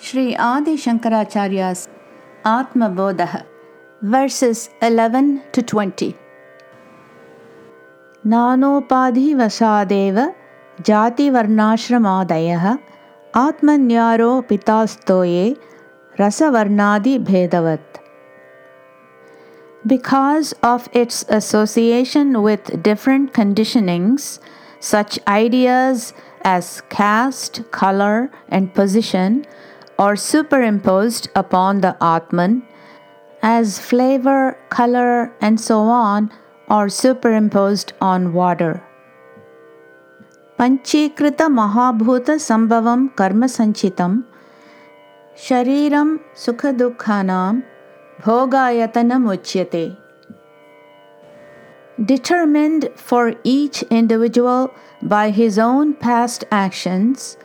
Sri Adi Shankaracharya's Atma Bodha, verses 11 to 20. नानोपाधिवशादेव जातिवर्णाश्रमादयः आत्मन्यारोपितास्तो ये रसवर्णादिभेदवत् Because of its association with different conditionings, such ideas as caste, color, and position or superimposed upon the Atman, as flavor, color, and so on are superimposed on water. Panchikrita Mahabhuta Sambhavam Karma Sanchitam Shariram Sukhadukhanam Bhogayatanam Uchyate. Determined for each individual by his own past actions,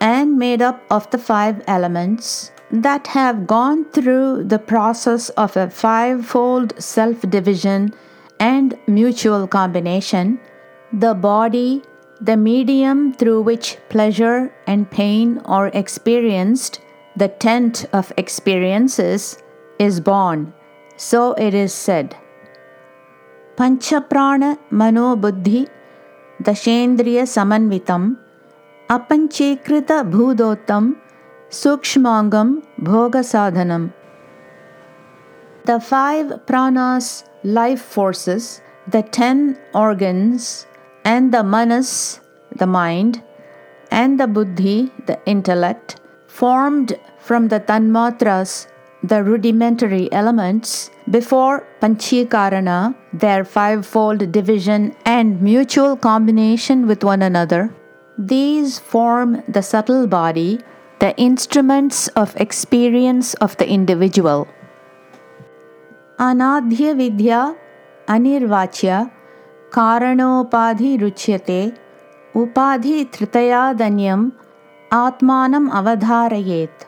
and made up of the five elements that have gone through the process of a fivefold self division and mutual combination, the body, the medium through which pleasure and pain are experienced, the tent of experiences, is born. So it is said. Panchaprana Manobuddhi Dashendriya Samanvitam अपञ्चीकृतभूदोत्तं सूक्ष्माङ्गं भोगसाधनम् The five pranas, life forces, the ten organs, and the manas, the mind, and the buddhi, the intellect, formed from the tanmatras, the rudimentary elements, before Panchikarana, their fivefold division and mutual combination with one another, these form the subtle body, the instruments of experience of the individual. अनाद्य विद्या अनिर्वाच्य कारणोपाधिरुच्यते उपाधिधृतयादन्यम् आत्मानम् अवधारयेत्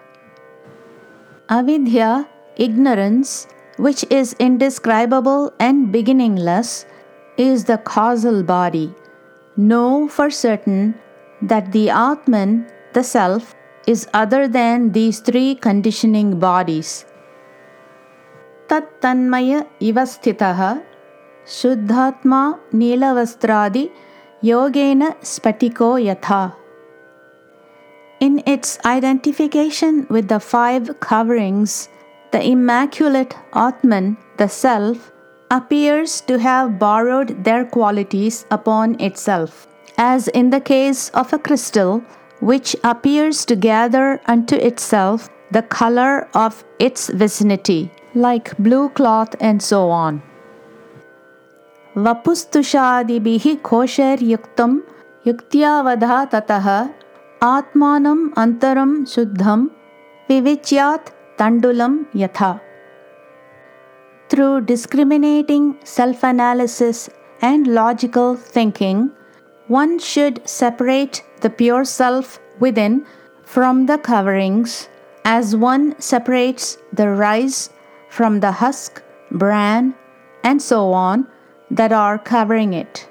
Avidya, ignorance, which is indescribable and beginningless, is the causal body. Know for certain that the Atman, the Self, is other than these three conditioning bodies. Tattannmaya ivasthitaha Shuddhatma Nilavastradi Yogena Spatiko Yatha. In its identification with the five coverings, the Immaculate Atman, the Self, appears to have borrowed their qualities upon itself as in the case of a crystal, which appears to gather unto itself the color of its vicinity, like blue cloth and so on. वपुस्तुषादिभिः कोशैर्युक्तं युक्त्यावधा ततः आत्मानम् अन्तरं शुद्धं विविच्यात् तण्डुलं यथा Through discriminating self analysis and logical thinking, one should separate the pure self within from the coverings, as one separates the rice from the husk, bran, and so on that are covering it.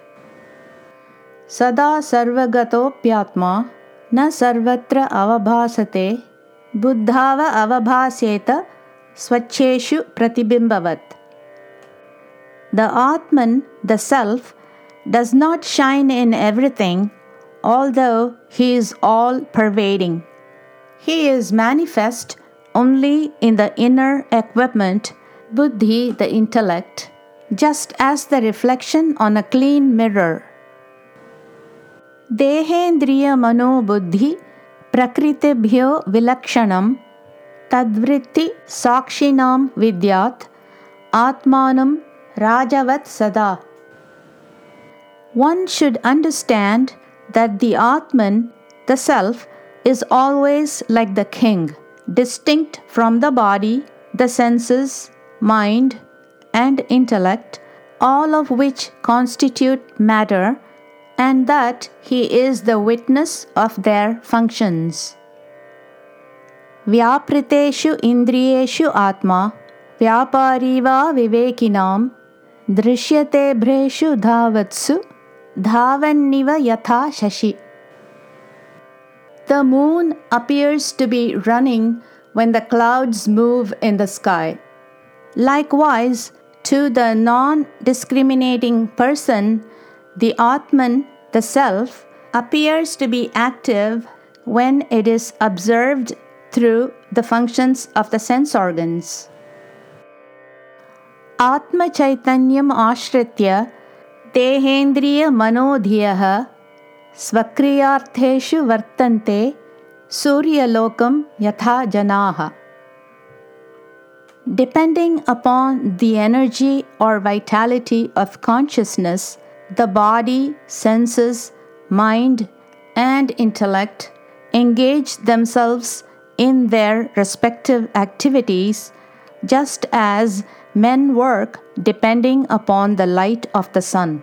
Sada sarvagatopyatma na sarvatra avabhasate buddhava avabhaseta swacheshu pratibimbavat. The Atman, the Self, does not shine in everything, although he is all pervading. He is manifest only in the inner equipment, buddhi, the intellect, just as the reflection on a clean mirror. देहेन्द्रिय मनोबुद्धि प्रकृतिभ्यो विलक्षणं तद्वृत्ति साक्षिणां विद्यात् आत्मानं rajavат sada. One should understand that the Atman, the Self, is always like the king, distinct from the body, the senses, mind, and intellect, all of which constitute matter, and that he is the witness of their functions. व्यापृतेषु इन्द्रियेषु आत्मा व्यापारी वा विवेकिनां दृश्यते भ्रेषु धावत्सु Dhavaniva Yatha Shashi. The moon appears to be running when the clouds move in the sky. Likewise, to the non discriminating person, the Atman, the Self, appears to be active when it is observed through the functions of the sense organs. Atma Chaitanyam Ashritya देहेन्द्रियमनोधियः स्वक्रियार्थेषु वर्तन्ते सूर्यलोकं यथा जनाः Depending upon the energy or vitality of consciousness, the body, senses, mind, and intellect engage themselves in their respective activities just as men work depending upon the light of the sun.